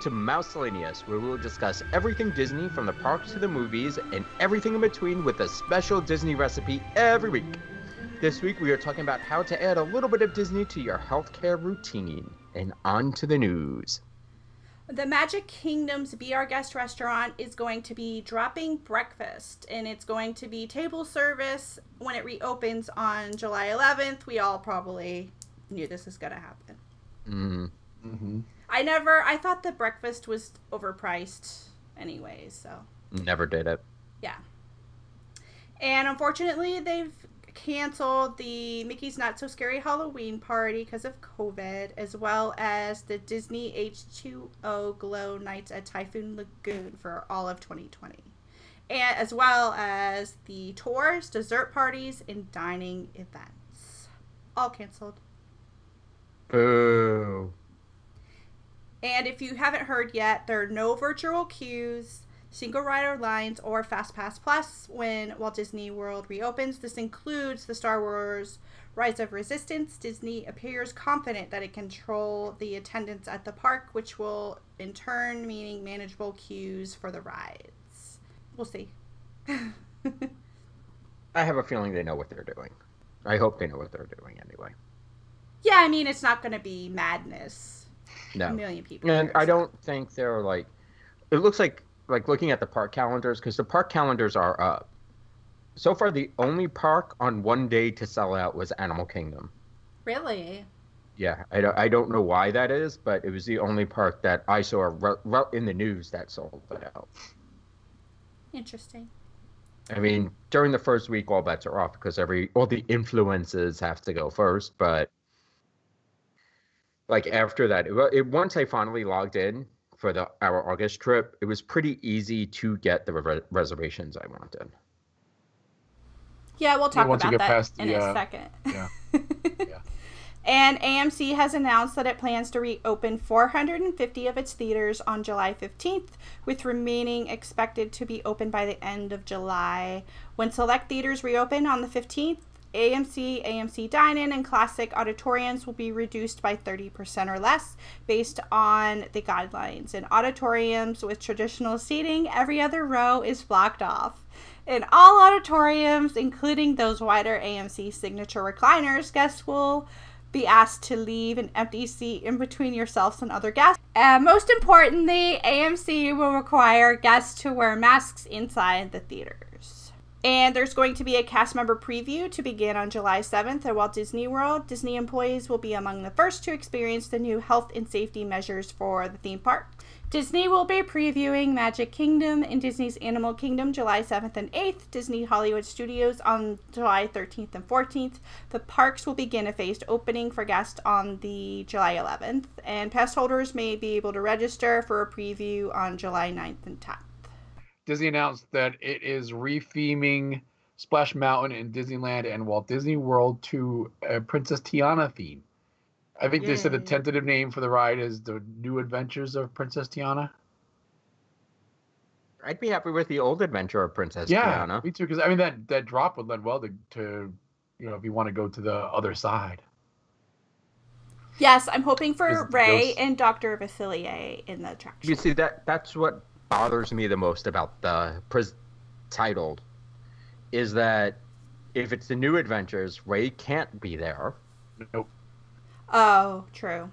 Welcome to Mouselanius, where we will discuss everything Disney from the parks to the movies and everything in between with a special Disney recipe every week. This week we are talking about how to add a little bit of Disney to your healthcare routine. And on to the news. The Magic Kingdom's Be Our Guest restaurant is going to be dropping breakfast and it's going to be table service when it reopens on July 11th. We all probably knew this was going to happen. Mm. Mm-hmm. I never, I thought the breakfast was overpriced anyways, so. Never did it. Yeah. And unfortunately, they've canceled the Mickey's Not So Scary Halloween party because of COVID, as well as the Disney H2O Glow Nights at Typhoon Lagoon for all of 2020. And as well as the tours, dessert parties, and dining events. All canceled. Boo. And if you haven't heard yet, there are no virtual queues, single rider lines, or Fast Pass Plus when Walt Disney World reopens. This includes the Star Wars Rise of Resistance. Disney appears confident that it can control the attendance at the park, which will in turn meaning manageable queues for the rides. We'll see. I have a feeling they know what they're doing. I hope they know what they're doing anyway. yeah, I mean it's not going to be madness. A No. million people. And I don't think they're like. It looks like like looking at the park calendars because the park calendars are up. So far, the only park on one day to sell out was Animal Kingdom. Really. Yeah, I don't, I don't know why that is, but it was the only park that I saw re- re- in the news that sold out. Interesting. I mean, during the first week, all bets are off because every all the influences have to go first. But like after that, it, it, once I finally logged in for the our August trip, it was pretty easy to get the re- reservations I wanted. Yeah, we'll talk once you about that past in the, a uh, second. yeah. Yeah. And AMC has announced that it plans to reopen 450 of its theaters on July 15th, with remaining expected to be open by the end of July. When select theaters reopen on the 15th, AMC, AMC Dine In, and Classic auditoriums will be reduced by 30% or less based on the guidelines. In auditoriums with traditional seating, every other row is blocked off. In all auditoriums, including those wider AMC signature recliners, guests will be asked to leave an empty seat in between yourselves and other guests. And most importantly, AMC will require guests to wear masks inside the theaters. And there's going to be a cast member preview to begin on July 7th at Walt Disney World. Disney employees will be among the first to experience the new health and safety measures for the theme park. Disney will be previewing Magic Kingdom and Disney's Animal Kingdom July 7th and 8th, Disney Hollywood Studios on July 13th and 14th. The parks will begin a phased opening for guests on the July 11th, and pass holders may be able to register for a preview on July 9th and 10th. Disney announced that it is retheming Splash Mountain in Disneyland and Walt Disney World to a Princess Tiana theme. I think they said the tentative name for the ride is the New Adventures of Princess Tiana. I'd be happy with the old adventure of Princess Tiana. yeah, Diana. me too. Because I mean that that drop would lend well to, to you know if you want to go to the other side. Yes, I'm hoping for Ray ghost? and Dr. Facilier in the attraction. You see that that's what bothers me the most about the pres- titled is that if it's the new adventures, Ray can't be there. Nope. Oh, true.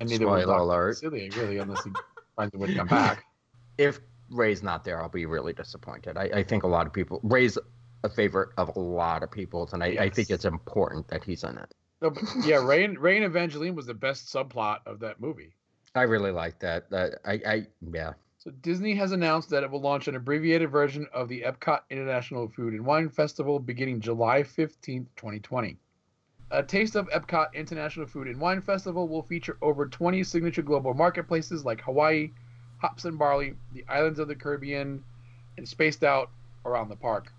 And neither was Spoiler Dr. alert. Facilier, really, unless he finds a way to come back. If Ray's not there, I'll be really disappointed. I, I think a lot of people Ray's a favorite of a lot of people's, and I, I think it's important that he's in it. No, but yeah, Ray and, Ray and Evangeline was the best subplot of that movie. I really like that. That I, I yeah. So Disney has announced that it will launch an abbreviated version of the Epcot International Food and Wine Festival beginning July 15th, 2020. A Taste of Epcot International Food and Wine Festival will feature over 20 signature global marketplaces like Hawaii, hops and barley, the islands of the Caribbean, and spaced out around the park.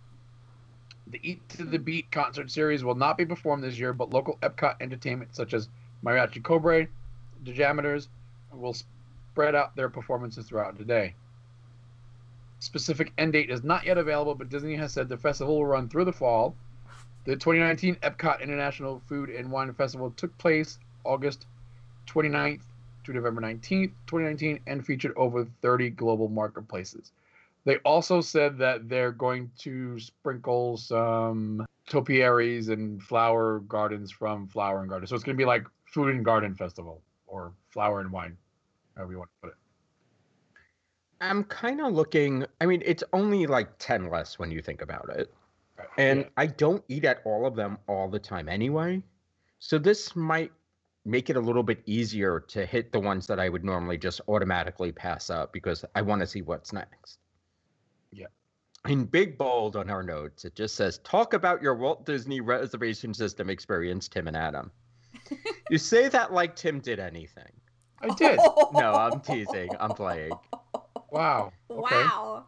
The Eat to the Beat concert series will not be performed this year, but local Epcot entertainment such as Mariachi Cobre, the JAMMitors, will spread out their performances throughout the day. Specific end date is not yet available, but Disney has said the festival will run through the fall. The 2019 Epcot International Food and Wine Festival took place August 29th, to November 19th, 2019, and featured over 30 global marketplaces. They also said that they're going to sprinkle some topiaries and flower gardens from Flower and Garden. So it's going to be like Food and Garden Festival or Flower and Wine, however you want to put it. I'm kind of looking. I mean, it's only like 10 less when you think about it. And Yeah. I don't eat at all of them all the time anyway. So this might make it a little bit easier to hit the ones that I would normally just automatically pass up because I want to see what's next. Yeah. In big bold on our notes, it just says, Talk about your Walt Disney reservation system experience, Tim and Adam. you say that like Tim did anything. I did. No, I'm teasing. I'm playing. Wow. Okay. Wow.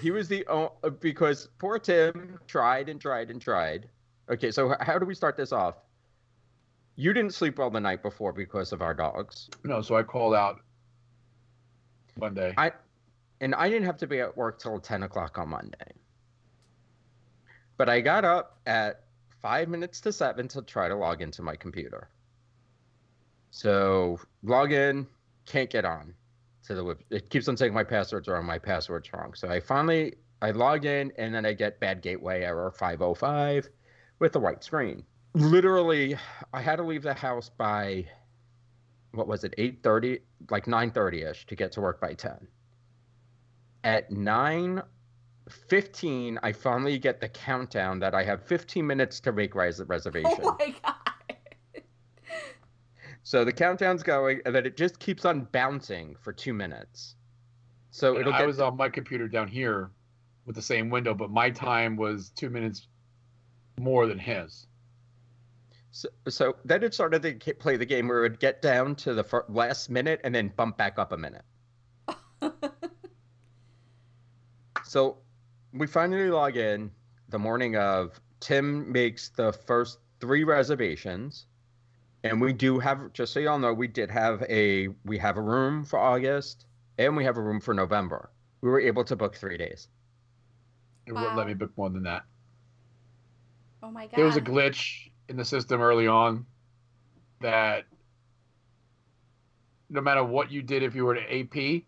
He was the o- uh, because poor Tim tried and tried and tried. Okay, so how do we start this off? You didn't sleep well the night before because of our dogs, No, so I called out Monday. I- and I didn't have to be at work till ten o'clock on Monday. But I got up at five minutes to seven to try to log into my computer. So log in, can't get on to the web. It keeps on saying my passwords are wrong, my password's wrong. So I finally I log in and then I get bad gateway error 505 with the white screen. Literally, I had to leave the house by what was it, 8:30, like 9:30ish to get to work by 10. At 9:15, I finally get the countdown that I have 15 minutes to make res- reservation. Oh my god. So the countdown's going, and then it just keeps on bouncing for two minutes. So And it'll I get was on my computer down here with the same window, but my time was two minutes more than his. so, so then it started to play the game where it would get down to the last minute and then bump back up a minute. So we finally log in the morning of. Tim makes the first three reservations, and we do have. Just so y'all know, we did have a we have a room for August, and we have a room for November. We were able to book three days. It wouldn't Wow. let me book more than that. Oh my god. There was a glitch in the system early on that no matter what you did, if you were to AP,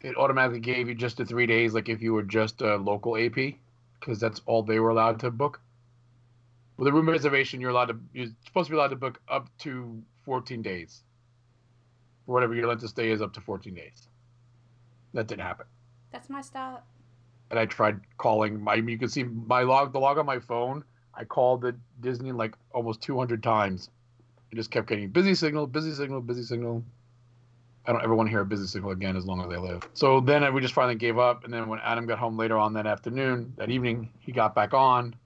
it automatically gave you just the three days, like if you were just a local AP, because that's all they were allowed to book. With a room reservation, you're allowed to you're supposed to be allowed to book up to 14 days. For whatever your length of stay is, up to 14 days. That didn't happen. That's messed up. and I tried calling my. You can see my log, the log on my phone. I called the Disney like almost 200 times. It just kept getting busy signal, busy signal, busy signal. I don't ever want to hear a busy signal again as long as I live. So then we just finally gave up. And then when Adam got home later on that afternoon, that evening, he got back on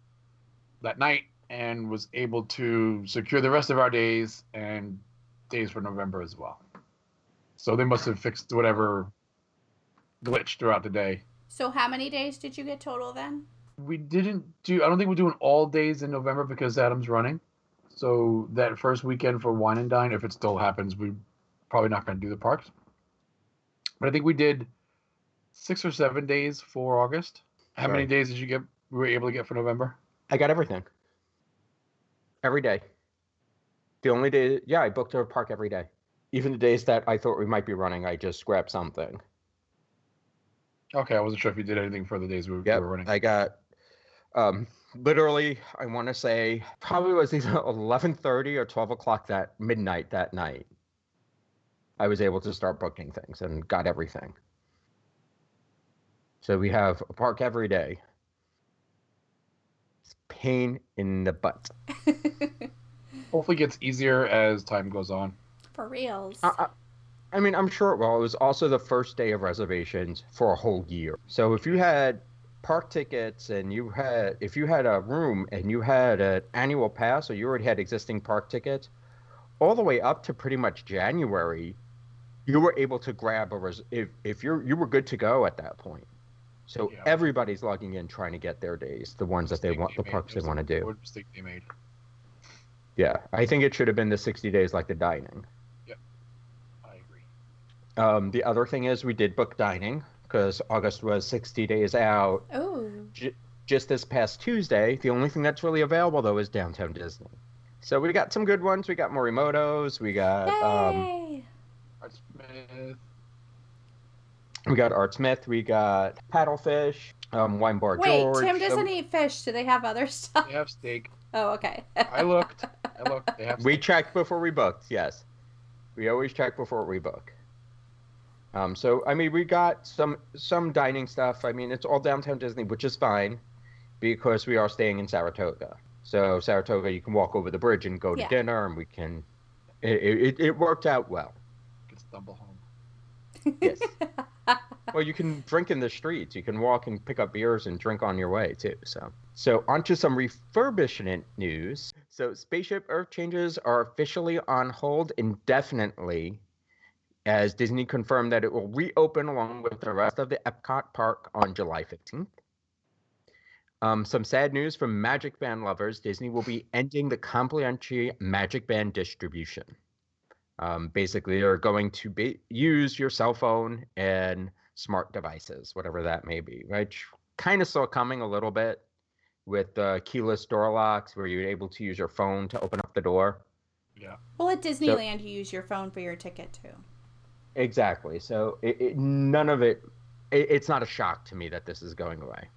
that night and was able to secure the rest of our days and days for November as well. So they must have fixed whatever glitch throughout the day So how many days did you get total then? we didn't do i don't think we're doing all days in november because adam's running so that first weekend for wine and dine if it still happens we probably not going to do the parks but i think we did six or seven days for august how many days did you get we were able to get for november I got everything. Every day. The only day, yeah, I booked a park every day. Even the days that I thought we might be running, I just grabbed something. okay i wasn't sure if you did anything for the days we, we were running I got um literally I want to say probably was either 11:30 or 12 o'clock that midnight that night. I was able to start booking things and got everything. So we have a park every day. It's pain in the butt. hopefully it gets easier as time goes on For reals. I, I, I mean, I'm sure it will. It was also the first day of reservations for a whole year. So if you had park tickets and you had, if you had a room and you had an annual pass or you already had existing park tickets, all the way up to pretty much January, you were able to grab a res- if if you're you were good to go at that point. So Yeah. everybody's logging in trying to get their days, the ones that they Mistake want, the parks It they want to do. what mistake they made Yeah, I think it should have been the 60 days like the dining. Yeah. I agree Um, the other thing is we did book dining because August was 60 days out. oh. Just this past Tuesday, the only thing that's really available though is Downtown Disney. So we got some good ones. We got Morimoto's. We got um, Smith. We got Art Smith. We got Paddlefish. Um, Wine Bar Wait, George. Tim doesn't um, eat fish. Do they have other stuff? They have steak. Oh, okay. I looked. I looked. They have We checked before we booked. Yes, we always check before we book. Um, so I mean, we got some some dining stuff. I mean, it's all downtown Disney, which is fine because we are staying in Saratoga. So Saratoga, you can walk over the bridge and go to Yeah. dinner, and we can. It, it, it worked out well. Can stumble home. Yes. well, you can drink in the streets. You can walk and pick up beers and drink on your way too. So, so onto some refurbishment news. So, Spaceship Earth changes are officially on hold indefinitely, as Disney confirmed that it will reopen along with the rest of the Epcot park on July fifteenth. Um, some sad news from Magic Band lovers: Disney will be ending the complimentary Magic Band distribution. Um, basically, they're going to be, use your cell phone and smart devices, whatever that may be, which kind of saw coming a little bit with uh, keyless door locks, where you're able to use your phone to open up the door. Yeah. well, at Disneyland, you use your phone for your ticket too. Exactly. So it, it, none of it, it. It's not a shock to me that this is going away.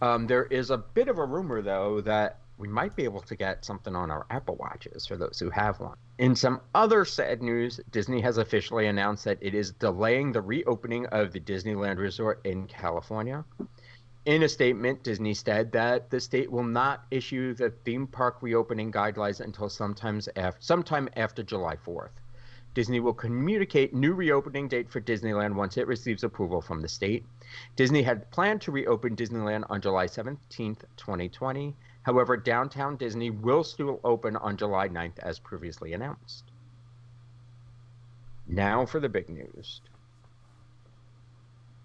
Um, there is a bit of a rumor, though, that we might be able to get something on our Apple Watches for those who have one. In some other sad news, Disney has officially announced that it is delaying the reopening of the Disneyland Resort in California. In a statement, Disney said that the state will not issue the theme park reopening guidelines until sometimes sometime after July 4th. Disney will communicate new reopening date for Disneyland once it receives approval from the state. Disney had planned to reopen Disneyland on July 17th, 2020. However, downtown Disney will still open on July 9th as previously announced. Now for the big news.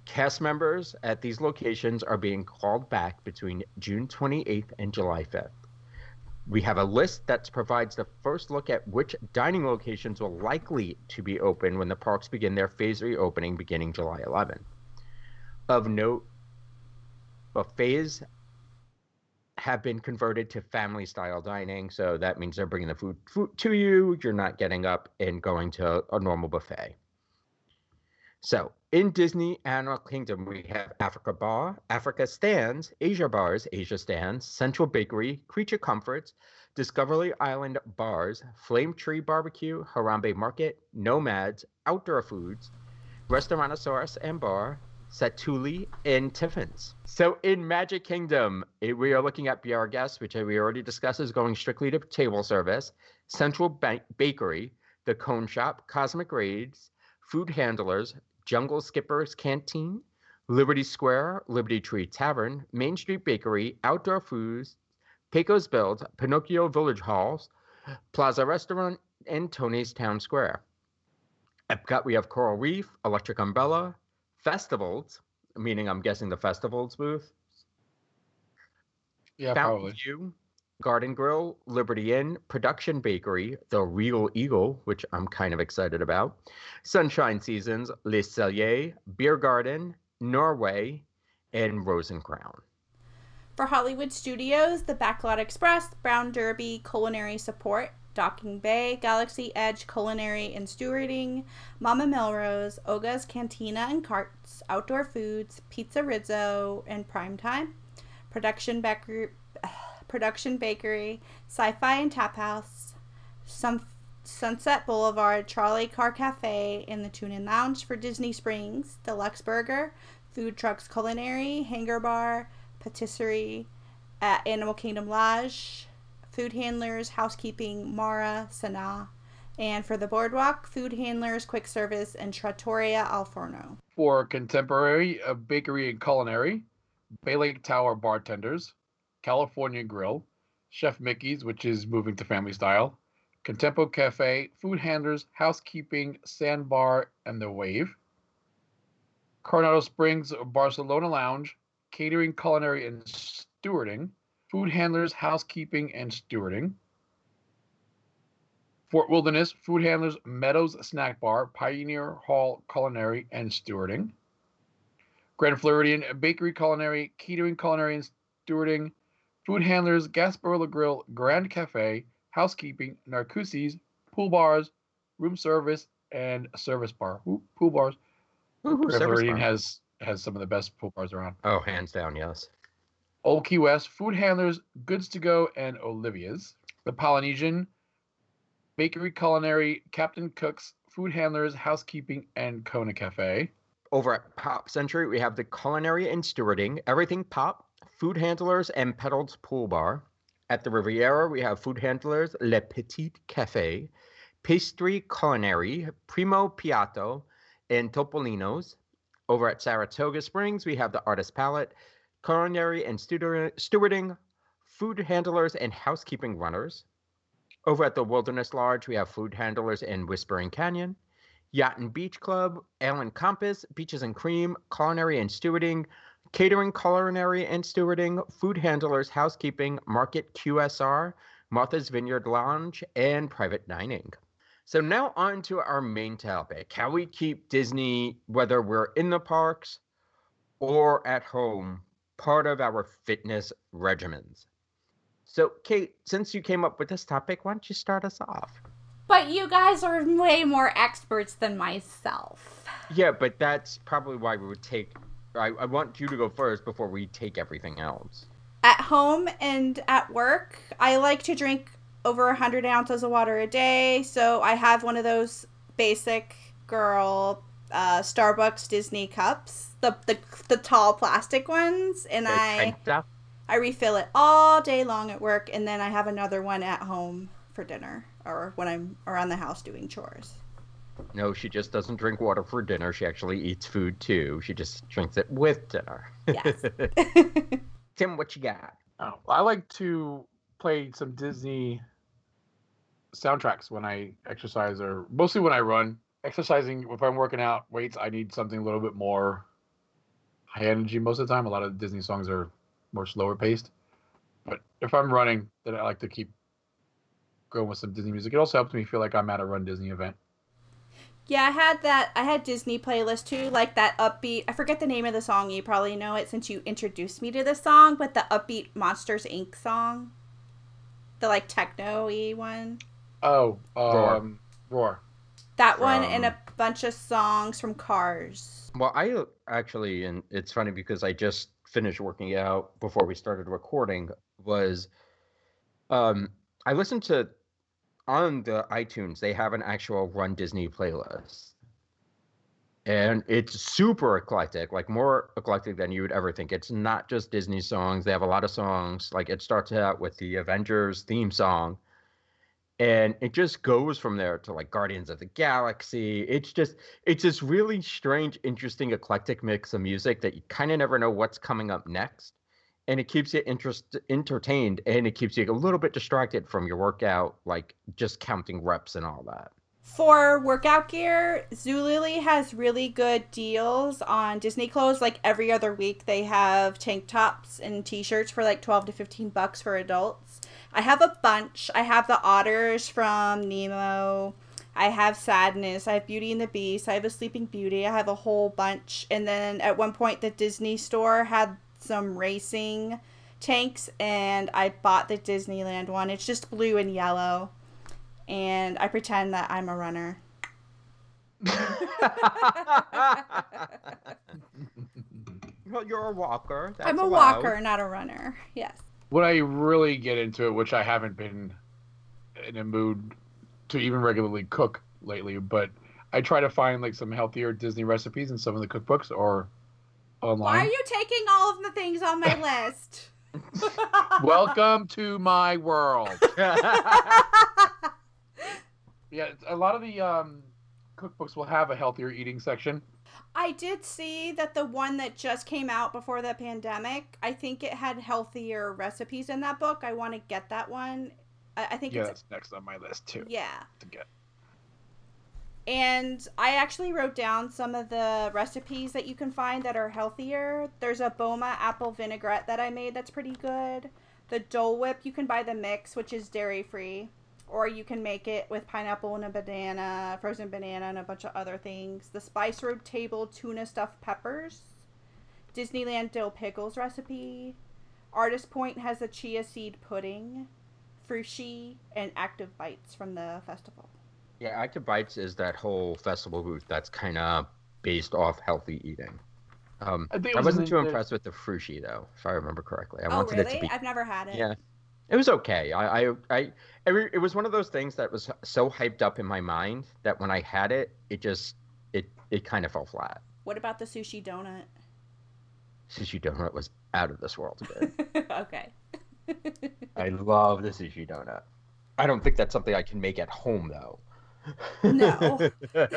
Cast members at these locations are being called back between June 28th and July 5th. We have a list that provides the first look at which dining locations will likely to be open when the parks begin their phase reopening beginning July 11. Of note, a phase have been converted to family style dining, so that means they're bringing the food, food to you. You're not getting up and going to a normal buffet. So, in Disney Animal Kingdom, we have Africa Bar, Africa Stands, Asia Bars, Asia Stands, Central Bakery, Creature Comforts, Discovery Island Bars, Flame Tree Barbecue, Harambe Market, Nomads, Outdoor Foods, Restaurantosaurus and Bar, Satu'li, and Tiffin's. So in Magic Kingdom, eh, we are looking at Be Our Guests, which we already discussed is going strictly to table service, Central ba- Bakery, The Cone Shop, Cosmic Ray's, Food Handlers, Jungle Skippers Canteen, Liberty Square, Liberty Tree Tavern, Main Street Bakery, Outdoor Foods, Pecos Bill, Pinocchio Village Haus, Plaza Restaurant, and Tony's Town Square. Epcot, we have Coral Reef, Electric Umbrella, Festivals, meaning I'm guessing the Festivals booth, Yeah, Fountain probably. View, Garden Grill, Liberty Inn, Production Bakery, The Regal Eagle, which I'm kind of excited about, Sunshine Seasons, Les Celliers, Beer Garden, Norway, and Rose and Crown. For Hollywood Studios, The Backlot Express, Brown Derby, Culinary Support, Docking Bay, Galaxy Edge, Culinary and Stewarding, Mama Melrose, Oga's Cantina and Carts, Outdoor Foods, Pizza Rizzo, and Primetime, Production Bakery, Production Bakery, Sci-Fi and Tap House, Sun- Sunset Boulevard, Trolley Car Cafe, and the Tune In Lounge for Disney Springs, Deluxe Burger, Food Trucks Culinary, Hangar Bar, Patisserie at Animal Kingdom Lodge, Food Handlers, Housekeeping, Mara, Sanaa, and for the Boardwalk, Food Handlers, Quick Service, and Trattoria Al Forno. For contemporary uh, bakery and culinary, Bay Lake Tower bartenders, California Grill, Chef Mickey's, which is moving to family style, Contempo Cafe, food handlers, housekeeping, sandbar, and the Wave, Coronado Springs Barcelona Lounge, catering, culinary, and stewarding, food handlers, housekeeping, and stewarding. Fort Wilderness, food handlers, Meadows Snack Bar, Pioneer Hall Culinary, and stewarding. Grand Floridian Bakery Culinary, catering, culinary, and stewarding. Food handlers, Gasparilla Grill, Grand Cafe, housekeeping, Narcoossee's, pool bars, room service, and service bar. Ooh, pool bars. Woohoo, River service Floridian bar. has has some of the best pool bars around. Oh, hands down, yes. Old Key West, Food Handlers, Goods to Go, and Olivia's. The Polynesian, Bakery Culinary, Captain Cook's, Food Handlers, Housekeeping, and Kona Cafe. Over at Pop Century, we have the Culinary and Stewarding, Everything Pop, Food Handlers, and Petals Pool Bar. At the Riviera, we have Food Handlers, Le Petit Cafe, Pastry Culinary, Primo Piatto, and Topolino's. Over at Saratoga Springs, we have the Artist Palette, Culinary and Stewarding, Food Handlers, and Housekeeping Runners. Over at the Wilderness Lodge, we have Food Handlers and Whispering Canyon. Yacht and Beach Club, Ale and Compass, Beaches and Cream, Culinary and Stewarding, Catering, Culinary and Stewarding, Food Handlers, Housekeeping, Market QSR, Martha's Vineyard Lounge, and Private Dining. So now on to our main topic, how we keep Disney, whether we're in the parks or at home, part of our fitness regimens. So Kate, since you came up with this topic, why don't you start us off? But you guys are way more experts than myself. Yeah, but that's probably why we would take. I, I want you to go first before we take everything else. At home and at work, I like to drink over 100 ounces of water a day. So I have one of those basic girl uh, Starbucks Disney cups, the, the, the tall plastic ones. And The I. kind. I refill it all day long at work, and then I have another one at home for dinner or when I'm around the house doing chores. No, she just doesn't drink water for dinner. She actually eats food too. She just drinks it with dinner. Yes. Tim, what you got? Oh, I like to play some Disney soundtracks when I exercise or mostly when I run. Exercising, if I'm working out weights, I need something a little bit more high energy most of the time. A lot of Disney songs are more slower paced. But if I'm running, then I like to keep going with some Disney music. It also helps me feel like I'm at a Run Disney event. yeah, I had that. I had Disney playlist too, like that upbeat. I forget the name of the song. You probably know it since you introduced me to this song, but the upbeat Monsters Inc. song, the like techno-y one. Oh, Roar. um, Roar. That one and a bunch of songs from Cars. Well, I actually, and it's funny because I just finished working out before we started recording. Was um, I listened to on the iTunes? They have an actual Run Disney playlist, and it's super eclectic, like more eclectic than you would ever think. It's not just Disney songs. They have a lot of songs. Like it starts out with the Avengers theme song. And it just goes from there to like Guardians of the Galaxy. It's just it's this really strange, interesting, eclectic mix of music that you kind of never know what's coming up next, and it keeps you interest entertained, and it keeps you a little bit distracted from your workout, like just counting reps and all that. For workout gear, Zulily has really good deals on Disney clothes. Like every other week, they have tank tops and t-shirts for like 12 to 15 bucks for adults. I have a bunch. I have the otters from Nemo. I have Sadness. I have Beauty and the Beast. I have a Sleeping Beauty. I have a whole bunch. And then at one point, the Disney store had some racing tanks, and I bought the Disneyland one. It's just blue and yellow and I pretend that I'm a runner. well, you're a walker. I'm a allowed. walker, not a runner. Yes. When I really get into it, which I haven't been in a mood to even regularly cook lately, but I try to find like some healthier Disney recipes in some of the cookbooks or online. Why are you taking all of the things on my list? Welcome to my world. Yeah, a lot of the um, cookbooks will have a healthier eating section. I did see that the one that just came out before the pandemic, I think it had healthier recipes in that book. I want to get that one. I, I think Yeah, it's that's next on my list too. yeah. To get. And I actually wrote down some of the recipes that you can find that are healthier. There's a Boma apple vinaigrette that I made that's pretty good. The Dole Whip, you can buy the mix, which is dairy free. Or you can make it with pineapple and a banana, frozen banana, and a bunch of other things. The Spice Road Table tuna stuffed peppers. Disneyland dill pickles recipe. Artist Point has a chia seed pudding. Frushi and active bites from the festival. Yeah, Active Bites is that whole festival booth that's kind of based off healthy eating. Um, I I was wasn't too impressed with the frushi though, if I remember correctly. I oh, wanted it really? to be. I've never had it. Yeah, it was okay. I, I, I, it was one of those things that was so hyped up in my mind that when I had it, it just, it, it kind of fell flat. What about the sushi donut? Sushi donut was out of this world good. okay. I love the sushi donut. I don't think that's something I can make at home though. No.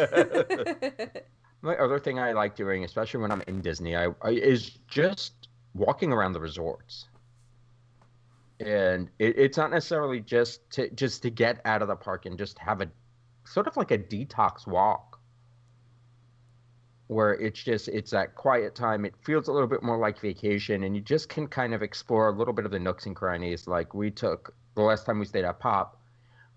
My other thing I like doing, especially when I'm in Disney, I, I is just walking around the resorts. And it, it's not necessarily just to just to get out of the park and just have a sort of like a detox walk, where it's just it's that quiet time. It feels a little bit more like vacation, and you just can kind of explore a little bit of the nooks and crannies. Like we took the last time we stayed at Pop,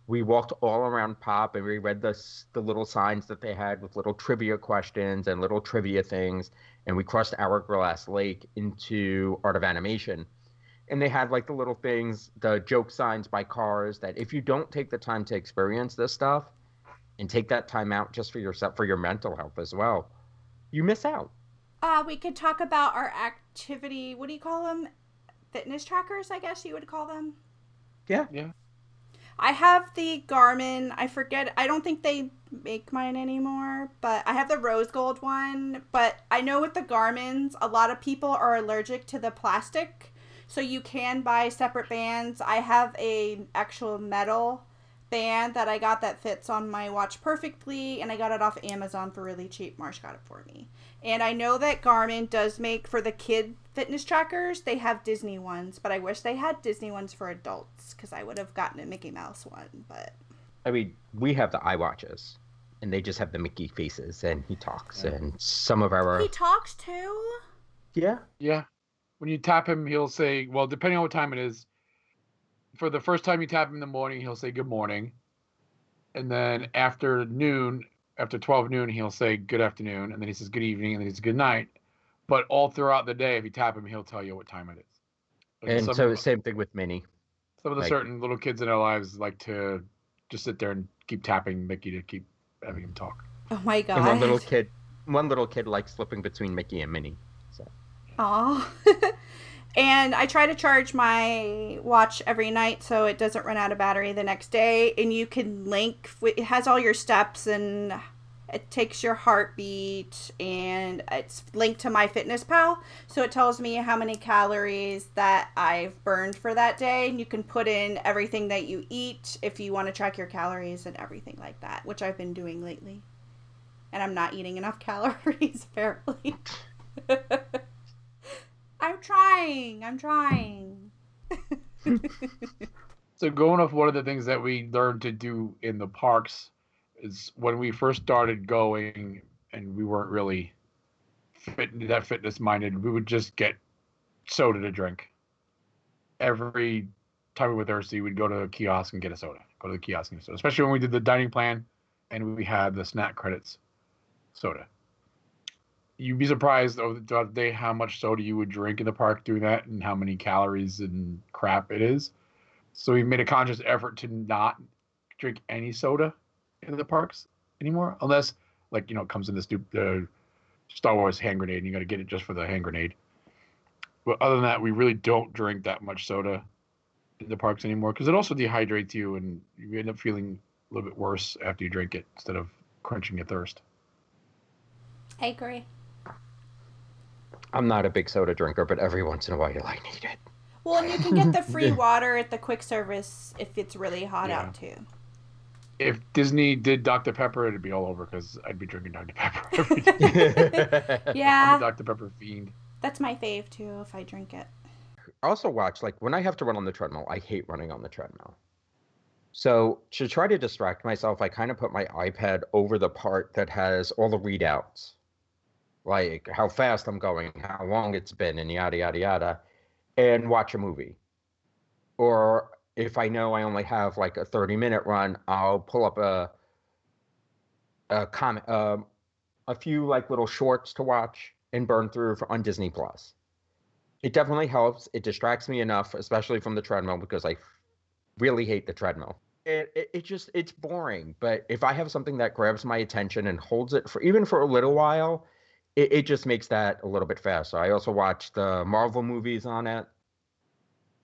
we walked all around Pop and we read the the little signs that they had with little trivia questions and little trivia things, and we crossed Hourglass Lake into Art of Animation, and they had like the little things, the joke signs by cars that if you don't take the time to experience this stuff, and take that time out just for yourself for your mental health as well, you miss out. Uh, we could talk about our activity. What do you call them? Fitness trackers, I guess you would call them. Yeah. Yeah. I have the Garmin. I forget. I don't think they make mine anymore, but I have the rose gold one. But I know with the Garmin's, a lot of people are allergic to the plastic, so you can buy separate bands. I have a actual metal band that I got that fits on my watch perfectly, and I got it off Amazon for really cheap. Marsh got it for me. And I know that Garmin does make for the kid fitness trackers, they have Disney ones, but I wish they had Disney ones for adults because I would have gotten a Mickey Mouse one. But I mean, we have the iWatches, and they just have the Mickey faces, and he talks, and some of our he talks too. yeah. Yeah. When you tap him, he'll say, well, depending on what time it is, for the first time you tap him in the morning, he'll say good morning. And then after noon, after 12 noon, he'll say good afternoon. And then he says good evening. And then he says good night. But all throughout the day, if you tap him, he'll tell you what time it is. Like And some, so same thing with Minnie. some of the like- certain little kids in our lives like to just sit there and keep tapping Mickey to keep having him talk. Oh my god. And one little kid, one little kid likes slipping between Mickey and Minnie. Aw. and I try to charge my watch every night so it doesn't run out of battery the next day. And you can link, it has all your steps and it takes your heartbeat and it's linked to MyFitnessPal so it tells me how many calories that i've burned for that day and you can put in everything that you eat if you want to track your calories and everything like that which i've been doing lately and i'm not eating enough calories apparently i'm trying i'm trying So going off one of the things that we learned to do in the parks is when we first started going and we weren't really fit that fitness minded, we would just get soda to drink. Every time we were thirsty, we'd go to a kiosk and get a soda. Go to the kiosk and get a soda. Especially when we did the dining plan and we had the snack credits soda. You'd be surprised over the day how much soda you would drink in the park doing that and how many calories and crap it is. So we made a conscious effort to not drink any soda in the parks anymore, unless like you know it comes in this new uh, Star Wars hand grenade, and you got to get it just for the hand grenade. But other than that, we really don't drink that much soda in the parks anymore because it also dehydrates you, and you end up feeling a little bit worse after you drink it instead of quenching your thirst. i agree I'm not a big soda drinker, but every once in a while I need it. well and you can get the free water at the quick service if it's really hot Yeah. out too If Disney did Dr Pepper, it'd be all over because I'd be drinking Dr Pepper every day. I'm yeah a Dr Pepper fiend. that's my fave too if i drink it I also watch like when I have to run on the treadmill, I hate running on the treadmill. So to try to distract myself, I kind of put my iPad over the part that has all the readouts, like how fast I'm going, how long it's been, and yada yada yada, and watch a movie. Or if I know I only have like a 30 minute run, I'll pull up a a comment, um, a few like little shorts to watch and burn through for, on Disney Plus it definitely helps. It distracts me enough, especially from the treadmill, because I really hate the treadmill. it, it, it just it's boring. But if I have something that grabs my attention and holds it for even for a little while, it, it just makes that a little bit faster. I also watch the Marvel movies on it.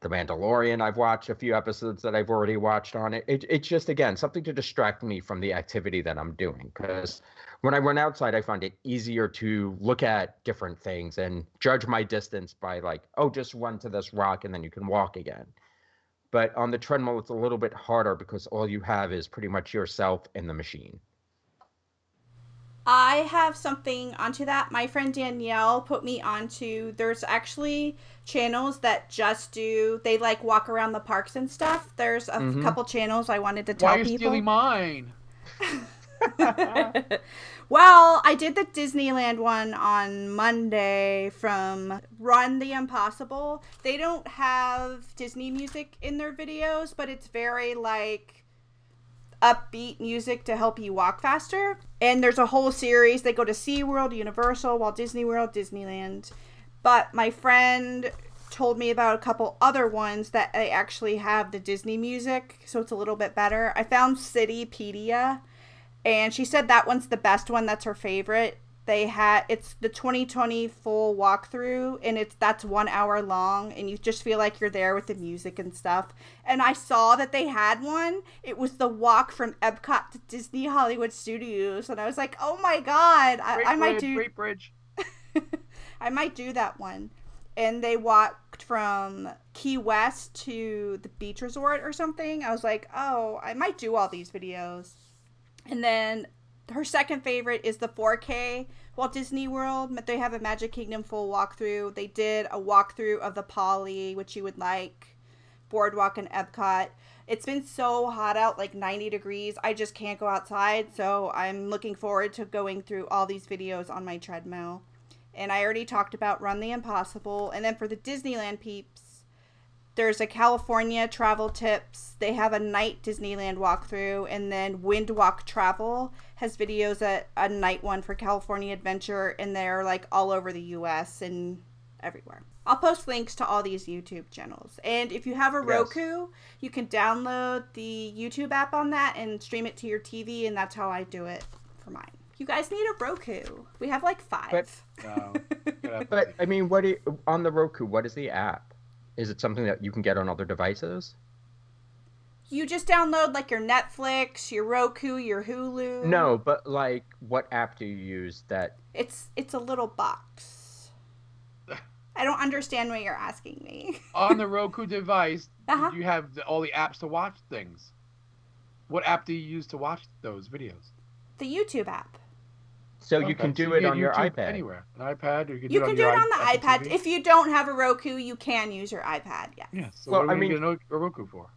The Mandalorian, I've watched a few episodes that I've already watched on it. it it's just again something to distract me from the activity that I'm doing. Because when I run outside, I find it easier to look at different things and judge my distance by like, oh, just run to this rock and then you can walk again. But on the treadmill, it's a little bit harder because all you have is pretty much yourself and the machine. I have something onto that. My friend Danielle put me onto. There's actually channels that just do. They like walk around the parks and stuff. There's a Mhm. couple channels I wanted to tell Why are you people. stealing mine? well, I did the Disneyland one on Monday from Run the Impossible. They don't have Disney music in their videos, but it's very like upbeat music to help you walk faster. And there's a whole series. They go to SeaWorld, Universal, Walt Disney World, Disneyland. But my friend told me about a couple other ones that they actually have the Disney music, so it's a little bit better. I found Citypedia and she said that one's the best one that's her favorite they had it's the 2020 full walkthrough and it's that's one hour long and you just feel like you're there with the music and stuff and i saw that they had one it was the walk from epcot to disney hollywood studios and i was like oh my god i, Great I might bridge, do Great bridge. I might do that one. And they walked from Key West to the beach resort or something. I was like, oh, I might do all these videos. And then her second favorite is the 4K Walt Disney World. They have a Magic Kingdom full walkthrough. They did a walkthrough of the Poly, which you would like, Boardwalk and Epcot. It's been so hot out, like 90 degrees. I just can't go outside. So I'm looking forward to going through all these videos on my treadmill and I already talked about Run the Impossible. And then for the Disneyland peeps, there's a California travel tips. They have a night Disneyland walkthrough, and then Windwalk Travel has videos at a night one for California Adventure, and they're like all over the U.S. and everywhere. I'll post links to all these YouTube channels. And if you have a Yes. Roku, you can download the YouTube app on that and stream it to your TV, and that's how I do it for mine. You guys need a Roku. We have like five. But- oh, No. But I mean, what do you, on the Roku? What is the app? Is it something that you can get on other devices? You just download like your Netflix, your Roku, your Hulu. No, but like, what app do you use that? It's it's a little box. I don't understand what you're asking me. on the Roku device, Uh-huh. you have the, all the apps to watch things. What app do you use to watch those videos? The YouTube app. So you Okay, can so do it get on your YouTube iPad. Anywhere. An iPad, or you can You do it can on do it on the Apple iPad. TV. If you don't have a Roku, you can use your iPad. Yeah. Yeah. So Well, what I are we mean- going to a Roku for?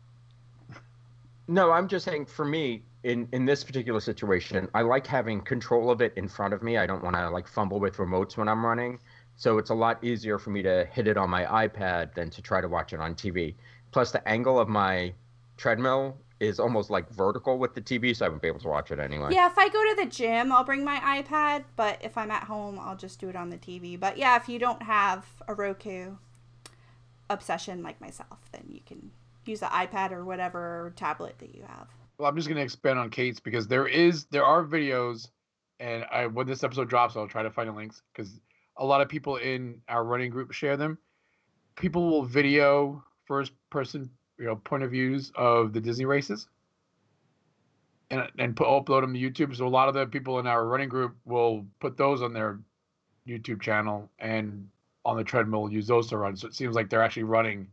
No, I'm just saying for me in in this particular situation, I like having control of it in front of me. I don't want to like fumble with remotes when I'm running. So it's a lot easier for me to hit it on my iPad than to try to watch it on TV. Plus the angle of my treadmill is almost like vertical with the TV, so I wouldn't be able to watch it anyway. Yeah, if I go to the gym, I'll bring my iPad, but if I'm at home, I'll just do it on the TV. But yeah, if you don't have a Roku obsession like myself, then you can use the iPad or whatever tablet that you have. Well, I'm just going to expand on Kate's because there is there are videos, and I when this episode drops, I'll try to find the links because a lot of people in our running group share them. People will video first person you know point of views of the Disney races, and and put, upload them to YouTube. So a lot of the people in our running group will put those on their YouTube channel and on the treadmill use those to run. So it seems like they're actually running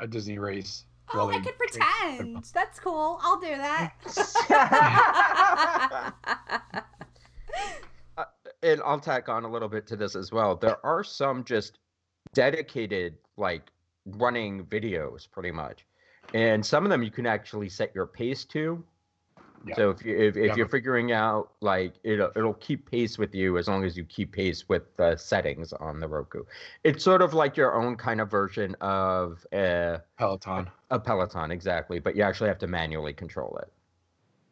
a Disney race. Oh, I they could race. pretend. That's cool. I'll do that. Uh, and I'll tack on a little bit to this as well. There are some just dedicated like running videos pretty much. And some of them you can actually set your pace to. Yeah. So if you if, if Yeah, you're figuring out like it'll it'll keep pace with you as long as you keep pace with the settings on the Roku. It's sort of like your own kind of version of a Peloton. a Peloton exactly, but you actually have to manually control it.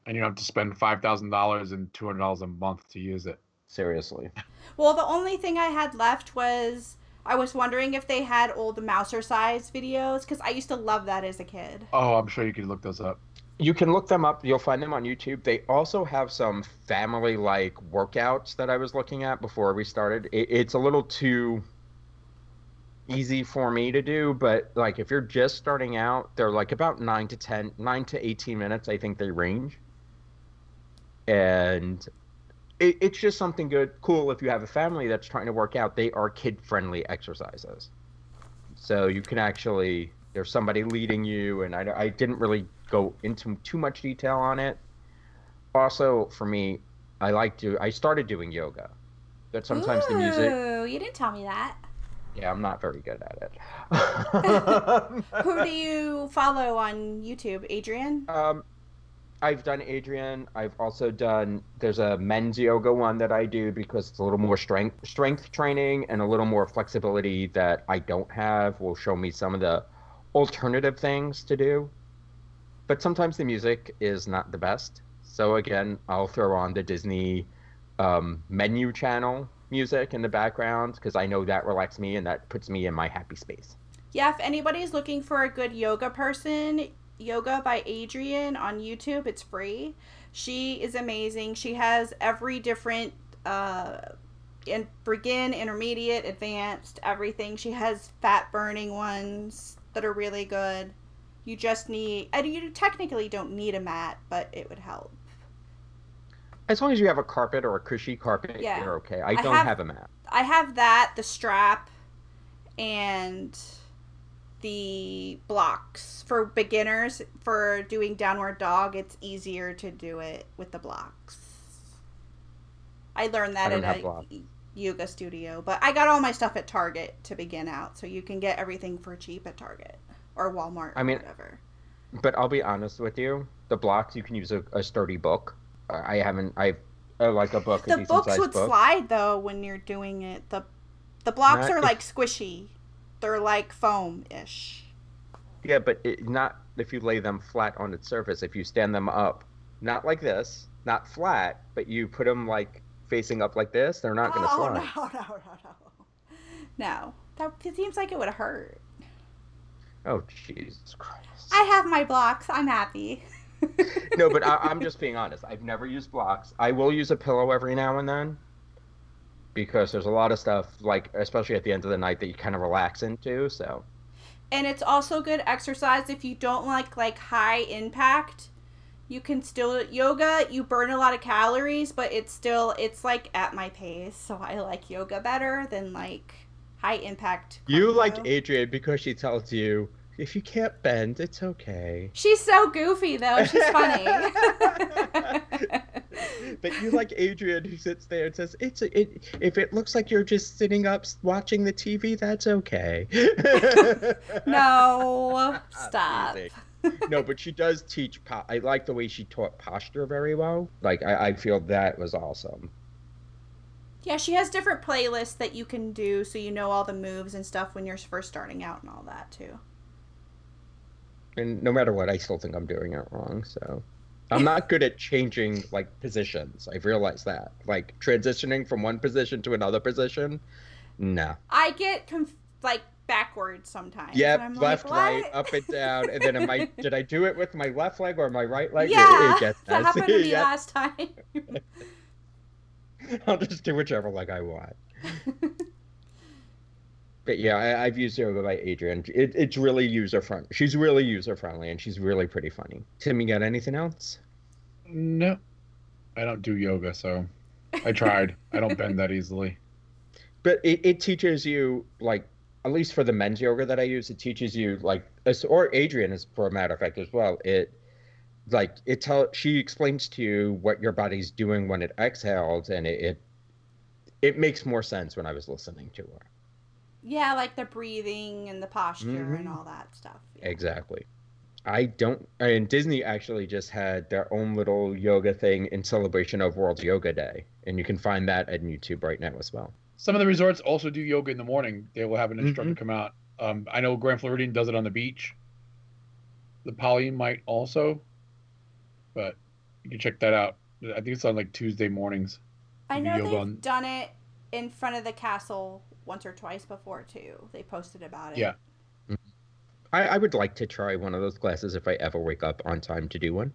and you don't have to spend five thousand dollars and two hundred dollars a month to use it. Seriously. well, the only thing I had left was I was wondering if they had old Mousercise videos because I used to love that as a kid. Oh, I'm sure you could look those up. you can look them up. You'll find them on YouTube. They also have some family like workouts that I was looking at before we started. It, it's a little too easy for me to do, but like if you're just starting out, they're like about nine to 10, 9 to 18 minutes, I think they range. And it, it's just something good, cool if you have a family that's trying to work out. They are kid friendly exercises. So you can actually, there's somebody leading you, and I, I didn't really go into too much detail on it. Also, for me, I like to, I started doing yoga. But sometimes the music. Ooh, you didn't tell me that. Yeah, I'm not very good at it. Who do you follow on YouTube? Adriene? um, I've done Adriene. I've also done. There's a men's yoga one that I do because it's a little more strength strength training and a little more flexibility that I don't have. Will show me some of the alternative things to do. But sometimes the music is not the best. So again, I'll throw on the Disney um, menu channel music in the background because I know that relaxes me and that puts me in my happy space. Yeah, if anybody's looking for a good yoga person, Yoga by Adriene on YouTube, it's free. She is amazing. She has every different uh in begin, intermediate, advanced, everything. She has fat burning ones that are really good. You just need and you technically don't need a mat, but it would help. As long as you have a carpet or a cushy carpet, Yeah. you're okay. I I don't have- have a mat. I have that, the strap, and the blocks for beginners for doing downward dog. It's easier to do it with the blocks. I learned that don't at have blocks. a yoga studio, but I got all my stuff at Target to begin out, so you can get everything for cheap at Target or Walmart. I mean, or whatever. But I'll be honest with you, the blocks you can use a, a sturdy book. I haven't. I I like a book. a The decent books would book. slide though when you're doing it. the The blocks Not are if- like squishy. They're like foam ish. Yeah, but it, not if you lay them flat on its surface. If you stand them up, not like this, not flat, but you put them like facing up like this, they're not going to oh, slide. no, no, no, no. No. That it seems like it would hurt. Oh Jesus Christ! I have my blocks. I'm happy. no, but I, I'm just being honest. I've never used blocks. I will use a pillow every now and then because there's a lot of stuff, like especially at the end of the night, that you kind of relax into. So And it's also good exercise if you don't like like high impact. You can still yoga, you burn a lot of calories, but it's still it's like at my pace. So I like yoga better than like high impact. you like cardio. Adriene because she tells you if you can't bend, it's okay. She's so goofy though. She's funny. but you like Adriene who sits there and says, "It's a, it. If it looks like you're just sitting up watching the TV, that's okay." no, stop. No, but she does teach. Po- I like the way she taught posture very well. Like I, I feel that was awesome. Yeah, she has different playlists that you can do so you know all the moves and stuff when you're first starting out and all that too. And no matter what, I still think I'm doing it wrong. So I'm not good at changing like positions. I've realized that. Like transitioning from one position to another position. No. I get conf- like backwards sometimes. Yep, I'm left, like, right, up and down, and then am I? did I do it with my left leg or my right leg? Yeah, it, gets that happened to me Yeah, last time. I'll just do whichever leg I want. But yeah, I, I've used yoga by Adriene. It, it's really user friendly. She's really user friendly, and she's really pretty funny. Tim, you got anything else? No, I don't do yoga, so I tried. I don't bend that easily. But it, it teaches you like at least for the men's yoga that I use, it teaches you like or Adriene is for a matter of fact as well. It like it tell she explains to you what your body's doing when it exhales, and it it, it makes more sense when I was listening to her. Yeah, like the breathing and the posture and Mhm. all that stuff. Yeah. Exactly. I don't. And Disney actually just had their own little yoga thing in celebration of World Yoga Day, and you can find that at YouTube right now as well. Some of the resorts also do yoga in the morning. They will have an instructor Mhm. come out. Um, I know Grand Floridian does it on the beach. The Poly might also, but you can check that out. I think it's on like Tuesday mornings. I know yoga they've on- done it in front of the castle once or twice before too. They posted about it. Yeah. I, I would like to try one of those classes if I ever wake up on time to do one.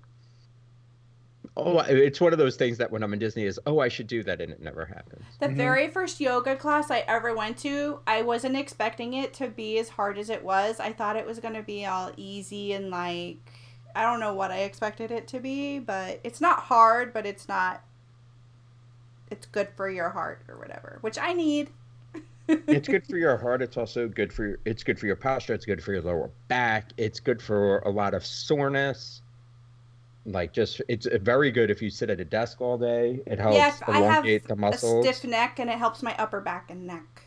Oh, it's one of those things that when I'm in Disney is, oh, I should do that, and it never happens. The Mhm. very first yoga class I ever went to, I wasn't expecting it to be as hard as it was. I thought it was going to be all easy and like, I don't know what I expected it to be, but it's not hard, but it's not, it's good for your heart or whatever, which I need. it's good for your heart. It's also good for your. It's good for your posture. It's good for your lower back. It's good for a lot of soreness. Like just, it's very good if you sit at a desk all day. It helps Yes, I have elongate the a muscles. stiff neck and it helps my upper back and neck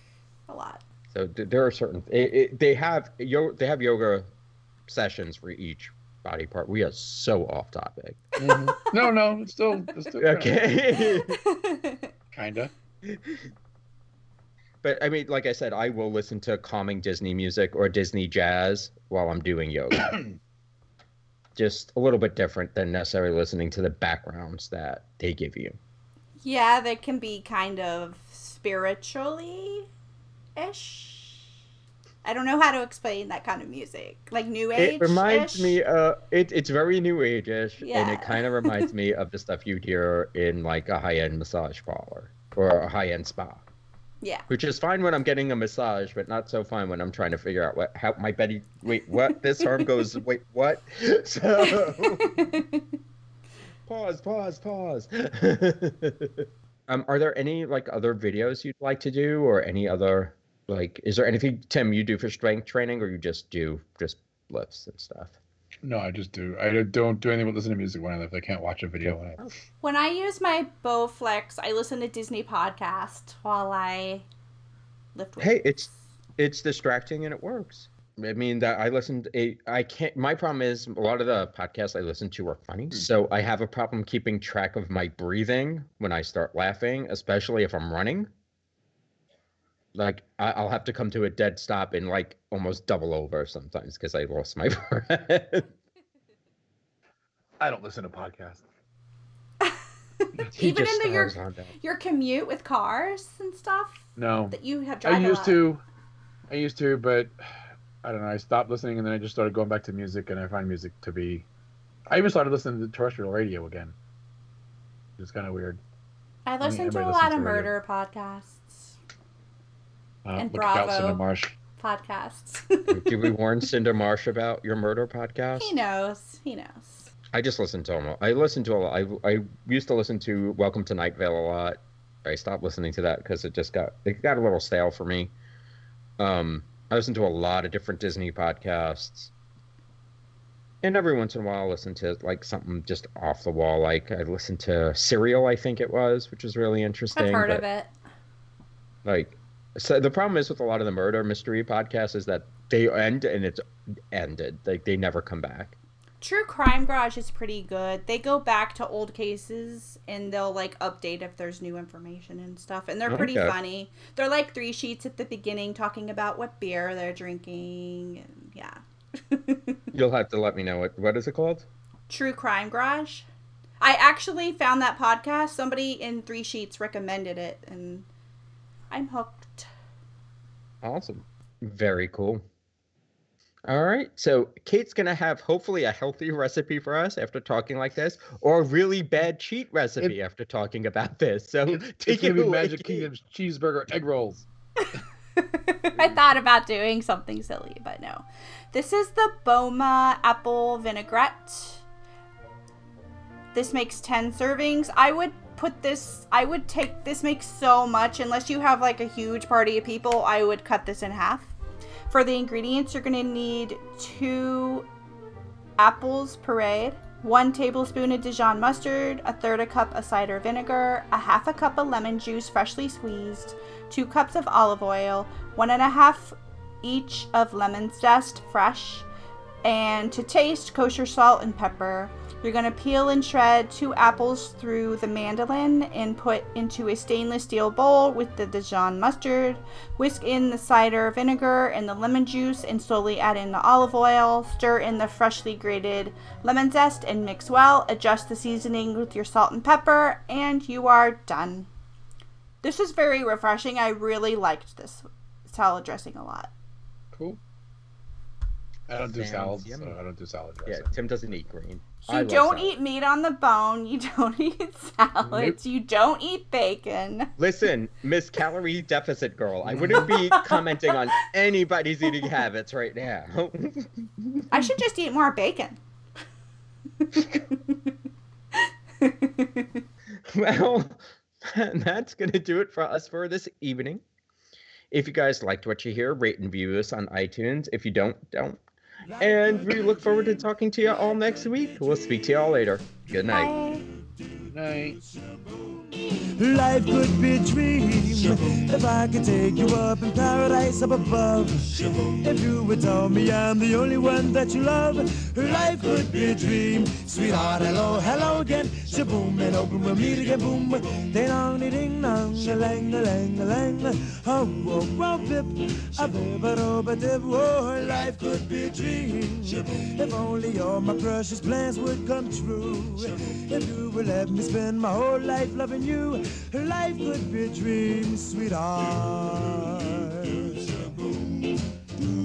a lot. So there are certain. It, it, they have yo. They have yoga sessions for each body part. We are so off topic. Mhm. no, no, it's still, it's still Okay. kinda. but I mean, like I said, I will listen to calming Disney music or Disney jazz while I'm doing yoga. Just a little bit different than necessarily listening to the backgrounds that they give you. yeah, they can be kind of spiritually ish. I don't know how to explain that kind of music. Like new age. It reminds me, uh, it, it's very new age-ish, and it kind of reminds me of the stuff you'd hear in like a high-end massage parlor or a high-end spa. Yeah. Which is fine when I'm getting a massage, but not so fine when I'm trying to figure out what how my Betty. Wait, what? This arm goes. Wait, what? So pause, pause, pause. um, are there any like other videos you'd like to do, or any other like? Is there anything Tim you do for strength training, or you just do just lifts and stuff? No, I just do. I don't do anything but listen to music when I lift. I can't watch a video when I. when I use my Bowflex, I listen to Disney podcast while I lift weights. Hey, it's it's distracting and it works. I mean that I listened a I can't my problem is a lot of the podcasts I listen to are funny. Hmm. So I have a problem keeping track of my breathing when I start laughing, especially if I'm running. Like I, I'll have to come to a dead stop and like almost double over sometimes because I lost my breath. I don't listen to podcasts. Even in the, your stars on that. your commute with cars and stuff No, that you have I used to. I used to, but I don't know. I stopped listening, and then I just started going back to music, and I find music to be. I even started listening to terrestrial radio again. It's kind of weird. I listen to a lot listens of to murder podcasts. Uh, And look out, Bravo. Cinder Marsh. Podcasts. Did we warn Cinder Marsh about your murder podcast? he knows. He knows. I just listen to them. I listen to a lot. I, I used to listen to Welcome to Night Vale a lot. I stopped listening to that because it just got it got a little stale for me. Um, I listen to a lot of different Disney podcasts, and every once in a while, I listen to like something just off the wall. Like I listened to Serial, I think it was, which was really interesting. I've heard but, of it. Like, so the problem is with a lot of the murder mystery podcasts is that they end and it's ended. Like they never come back. True Crime Garage is pretty good. They go back to old cases and they'll like update if there's new information and stuff. And they're pretty Okay. funny. They're like three sheets at the beginning talking about what beer they're drinking. And yeah. You'll have to let me know what what is it called. True Crime Garage. I actually found that podcast. Somebody in Three Sheets recommended it, and I'm hooked. Awesome. Very cool. All right. So Kate's going to have hopefully a healthy recipe for us after talking like this, or a really bad cheat recipe after talking about this. So take It's gonna it be away, Magic Kate. Kingdom's cheeseburger egg rolls. I thought about doing something silly, but no. This is the Boma apple vinaigrette. This makes 10 servings. I would put this, I would take, this makes so much. Unless you have like a huge party of people, I would cut this in half. For the ingredients, you're to need two apples pureed, one tablespoon of Dijon mustard, a third a cup of cider vinegar, a half a cup of lemon juice freshly squeezed, two cups of olive oil, one and a half each of lemon zest fresh, and to taste kosher salt and pepper. You're going to peel and shred two apples through the mandolin and put into a stainless steel bowl with the Dijon mustard. Whisk in the cider vinegar and the lemon juice and slowly add in the olive oil. Stir in the freshly grated lemon zest and mix well. Adjust the seasoning with your salt and pepper, and you are done. This is very refreshing. I really liked this salad dressing a lot. Cool. I don't do Sounds salads, yummy. so I don't do salad dressing. Yeah, dressing. Tim doesn't eat green. So you don't eat meat on the bone. You don't eat salads. You don't eat bacon. Listen, Miss Calorie Deficit Girl, I wouldn't be commenting on anybody's eating habits right now. I should just eat more bacon. well, that's going to do it for us for this evening. If you guys liked what you hear, rate and view us on iTunes. If you don't, don't. And we look forward to talking to you all next week. We'll speak to you all later. Good night. Bye. Good night. Life could be a dream if I could take you up in paradise up above. If you would tell me I'm the only one that you love, life could be a dream. Sweetheart, hello, hello again. Shaboom and open we'll meet again. Boom, ding dong, ding dong, a lang, a lang, a lang. Oh, whoa, bip, a bip, a dip. Oh, life could be a dream. If only all my precious plans would come true. If you would let me spend my whole life loving you, life could be a dream, sweetheart.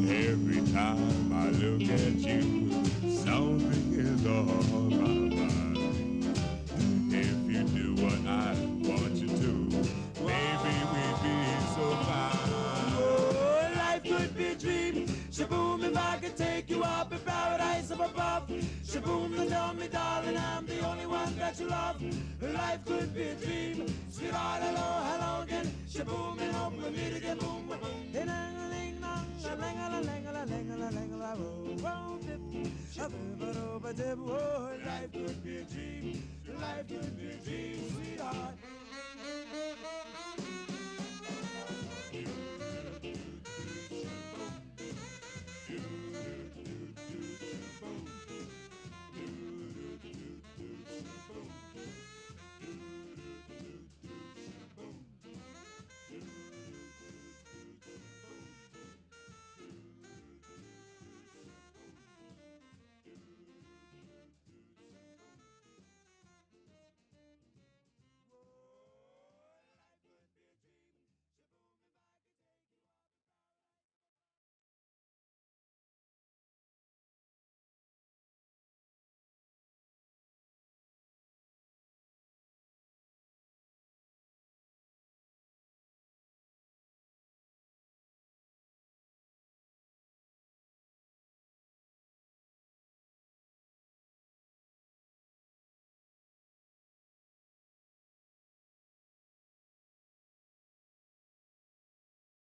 Every time I look at you, something is on my mind. If you do what I Shaboom, if I could take you up in paradise up above. Shaboom, and tell me, darling, I'm the only one that you love. Life could be a dream. Sweetheart, hello, hello again. Shaboom, and hope we meet again. Boom, oh, oh, dip. Oh, life could be a dream. Life could be a dream, sweetheart.